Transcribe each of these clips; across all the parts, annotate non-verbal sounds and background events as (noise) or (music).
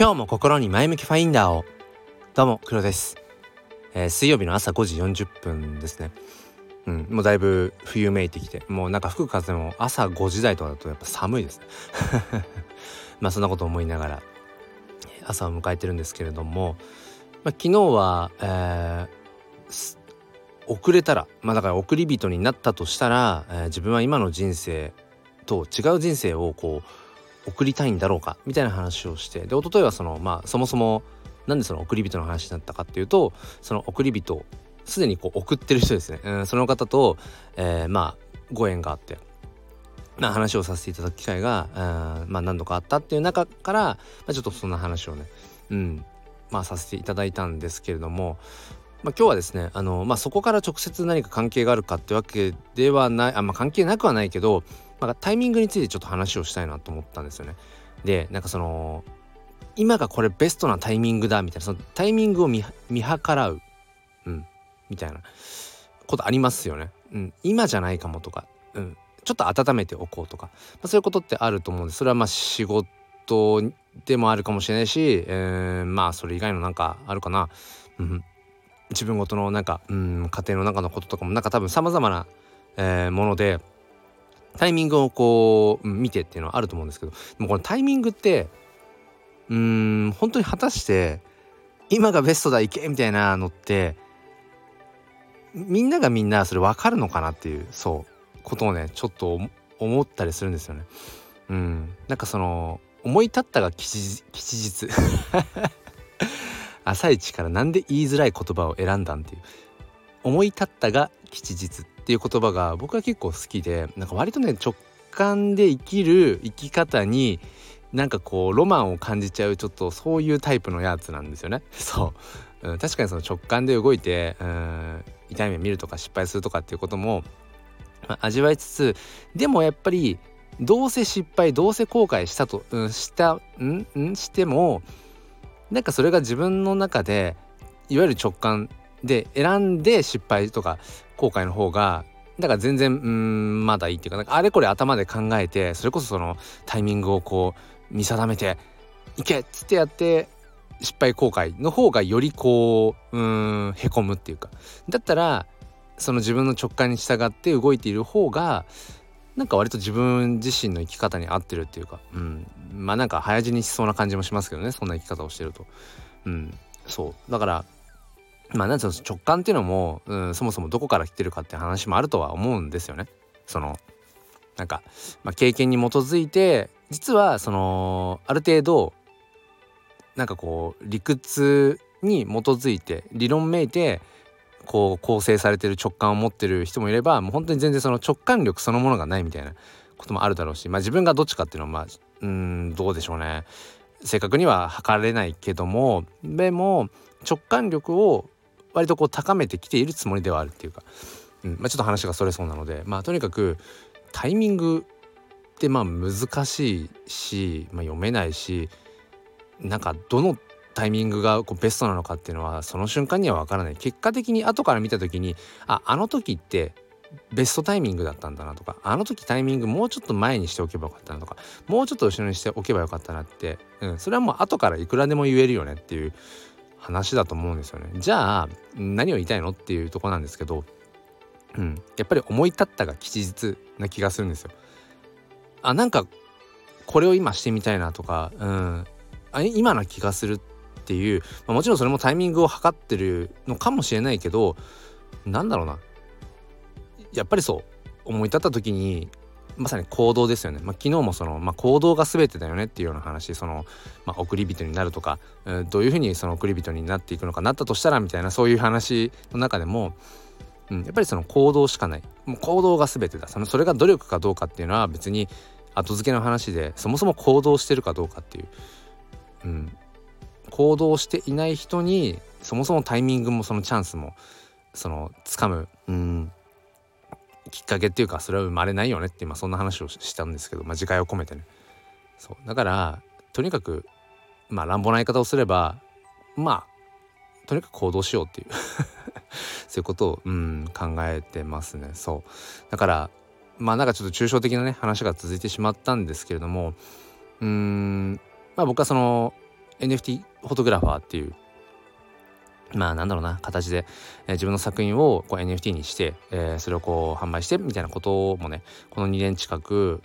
今日も心に前向きファインダーを。どうも黒です、えー、水曜日の朝5時40分ですね。うんもうだいぶ冬めいてきてもうなんか吹く風も朝5時台とかだとやっぱ寒いですね。(laughs) まあそんなこと思いながら朝を迎えてるんですけれども、まあ、昨日は、えー、遅れたらまあだから送り人になったとしたら、えー、自分は今の人生と違う人生をこう送りたいんだろうかみたいな話をしてで一昨日はそのまあそもそもなんでその送り人の話になったかっていうとその送り人すでにこう送ってる人ですね、うん、その方と、えー、まあご縁があってな話をさせていただく機会が、まあ、何度かあったっていう中から、まあ、ちょっとそんな話をね、うんまあ、させていただいたんですけれども、まあ、今日はですねあの、まあ、そこから直接何か関係があるかってわけではないあ、まあ、関係なくはないけど、まあ、タイミングについてちょっと話をしたいなと思ったんですよね。でなんかその今がこれベストなタイミングだみたいなそのタイミングを見計らう、うん、みたいなことありますよね。うん、今じゃないかもとか、うん、ちょっと温めておこうとか、まあ、そういうことってあると思うんですそれはまあ仕事でもあるかもしれないし、えー、まあそれ以外のなんかあるかな、うん、自分ごとのなんか、うん、家庭の中のこととかもなんか多分さまざまな、えー、ものでタイミングをこう見てっていうのはあると思うんですけどでもこのタイミングってうん本当に果たして今がベストだいけみたいなのってみんながみんなそれ分かるのかなっていうそうことをねちょっと思ったりするんですよね。うん、なんかその思い立ったが吉日。(laughs) 朝一からなんで言いづらい言葉を選んだんっていう。思い立ったが吉日。っていう言葉が僕は結構好きでなんか割とね直感で生きる生き方になんかこうロマンを感じちゃうちょっとそういうタイプのやつなんですよね。(laughs) そう、うん、確かにその直感で動いて、うん、痛い目見るとか失敗するとかっていうことも、まあ、味わいつつでもやっぱりどうせ失敗どうせ後悔したと、うん、したんんしてもなんかそれが自分の中でいわゆる直感で選んで失敗とか後悔の方がだから全然うんまだいいっていうかなんかあれこれ頭で考えてそれこそそのタイミングをこう見定めていけっつってやって失敗後悔の方がよりこううんへこむっていうか。だったらその自分の直感に従って動いている方がなんか割と自分自身の生き方に合ってるっていうか、うん、まあなんか早死にしそうな感じもしますけどねそんな生き方をしてると。うん、そう。だからまあなんつうの直感っていうのも、うん、そもそもどこから来てるかって話もあるとは思うんですよね。そのなんか、まあ、経験に基づいて実はそのある程度なんかこう理屈に基づいて理論めいてこう構成されてる直感を持ってる人もいればもう本当に全然その直感力そのものがないみたいなこともあるだろうしまあ自分がどっちかっていうのはまあうんどうでしょうね正確には測れないけどもでも直感力を割とこう高めてきているつもりではあるっていうか、うん。まあ、ちょっと話がそれそうなので。まあとにかくタイミングってまあ難しいし、まあ、読めないしなんかどのタイミングがこうベストなのかっていうのはその瞬間には分からない。結果的に後から見た時にああの時ってベストタイミングだったんだなとかあの時タイミングもうちょっと前にしておけばよかったなとかもうちょっと後ろにしておけばよかったなって、うん、それはもう後からいくらでも言えるよねっていう話だと思うんですよね。じゃあ何を言いたいのっていうとこなんですけど、うん、やっぱり思い立ったが吉日な気がするんですよ。あなんかこれを今してみたいなとか、うん、あ今な気がするっていう、まあ、もちろんそれもタイミングを測ってるのかもしれないけどなんだろうなやっぱりそう思い立った時にまさに行動ですよね、まあ、昨日もその、まあ、行動が全てだよねっていうような話その、まあ、送り人になるとか、どういうふうにその送り人になっていくのかなったとしたらみたいなそういう話の中でも、うん、やっぱりその行動しかない。もう行動が全てだ。そのそれが努力かどうかっていうのは別に後付けの話でそもそも行動してるかどうかっていう、うん、行動していない人にそもそもタイミングもそのチャンスもその掴む、うん、きっかけっていうかそれは生まれないよねって今そんな話をしたんですけど、まあ、自戒を込めてね。そう。だからとにかくまあ乱暴な言い方をすればまあとにかく行動しようっていう (laughs) そういうことを、うん、考えてますね。そう。だからまあなんかちょっと抽象的なね話が続いてしまったんですけれどもうーんまあ僕はその NFT フォトグラファーっていうまあなんだろうな形で、えー、自分の作品をこう NFT にして、えー、それをこう販売してみたいなこともねこの2年近く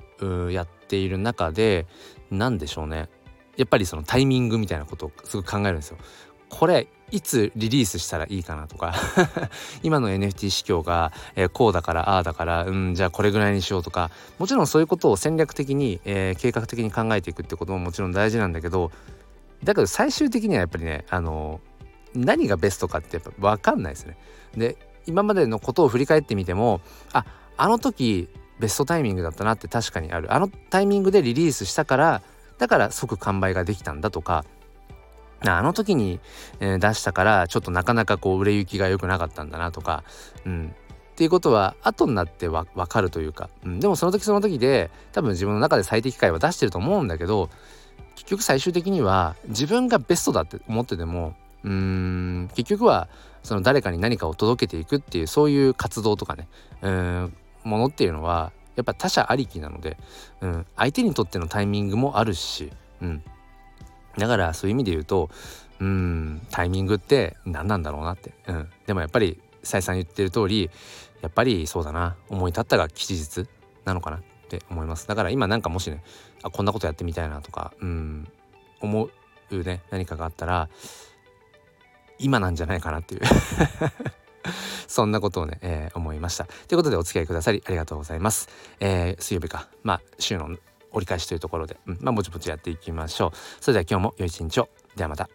やっている中で何でしょうね。やっぱりそのタイミングみたいなことをすごく考えるんですよ。これいつリリースしたらいいかなとか。(laughs) 今の NFT 市況が、えー、こうだからああだからうんじゃあこれぐらいにしようとか。もちろんそういうことを戦略的に、えー、計画的に考えていくってことももちろん大事なんだけどだけど最終的にはやっぱりねあの何がベストかってやっぱ分かんないですね。で今までのことを振り返ってみてもああの時ベストタイミングだったなって確かにある。あのタイミングでリリースしたからだから即完売ができたんだとかあの時に、え、出したからちょっとなかなかこう売れ行きが良くなかったんだなとか、うん、っていうことは後になってわ分かるというか、うん、でもその時その時で多分自分の中で最適解は出してると思うんだけど結局最終的には自分がベストだって思っててもうん結局はその誰かに何かを届けていくっていうそういう活動とかねうんものっていうのはやっぱ他者ありきなので、うん、相手にとってのタイミングもあるし、うん、だからそういう意味で言うとうんタイミングって何なんだろうなって、うん、でもやっぱり再三言ってる通りやっぱりそうだな思い立ったが吉日なのかなって思います。だから今なんかもしねあこんなことやってみたいなとかうん思うね何かがあったら今なんじゃないかなっていう (laughs) そんなことをね、えー、思いました。ということでお付き合いくださりありがとうございます。えー、水曜日か、まあ週の折り返しというところで、うん、まあぼちぼちやっていきましょう。それでは今日も良い一日を。ではまた。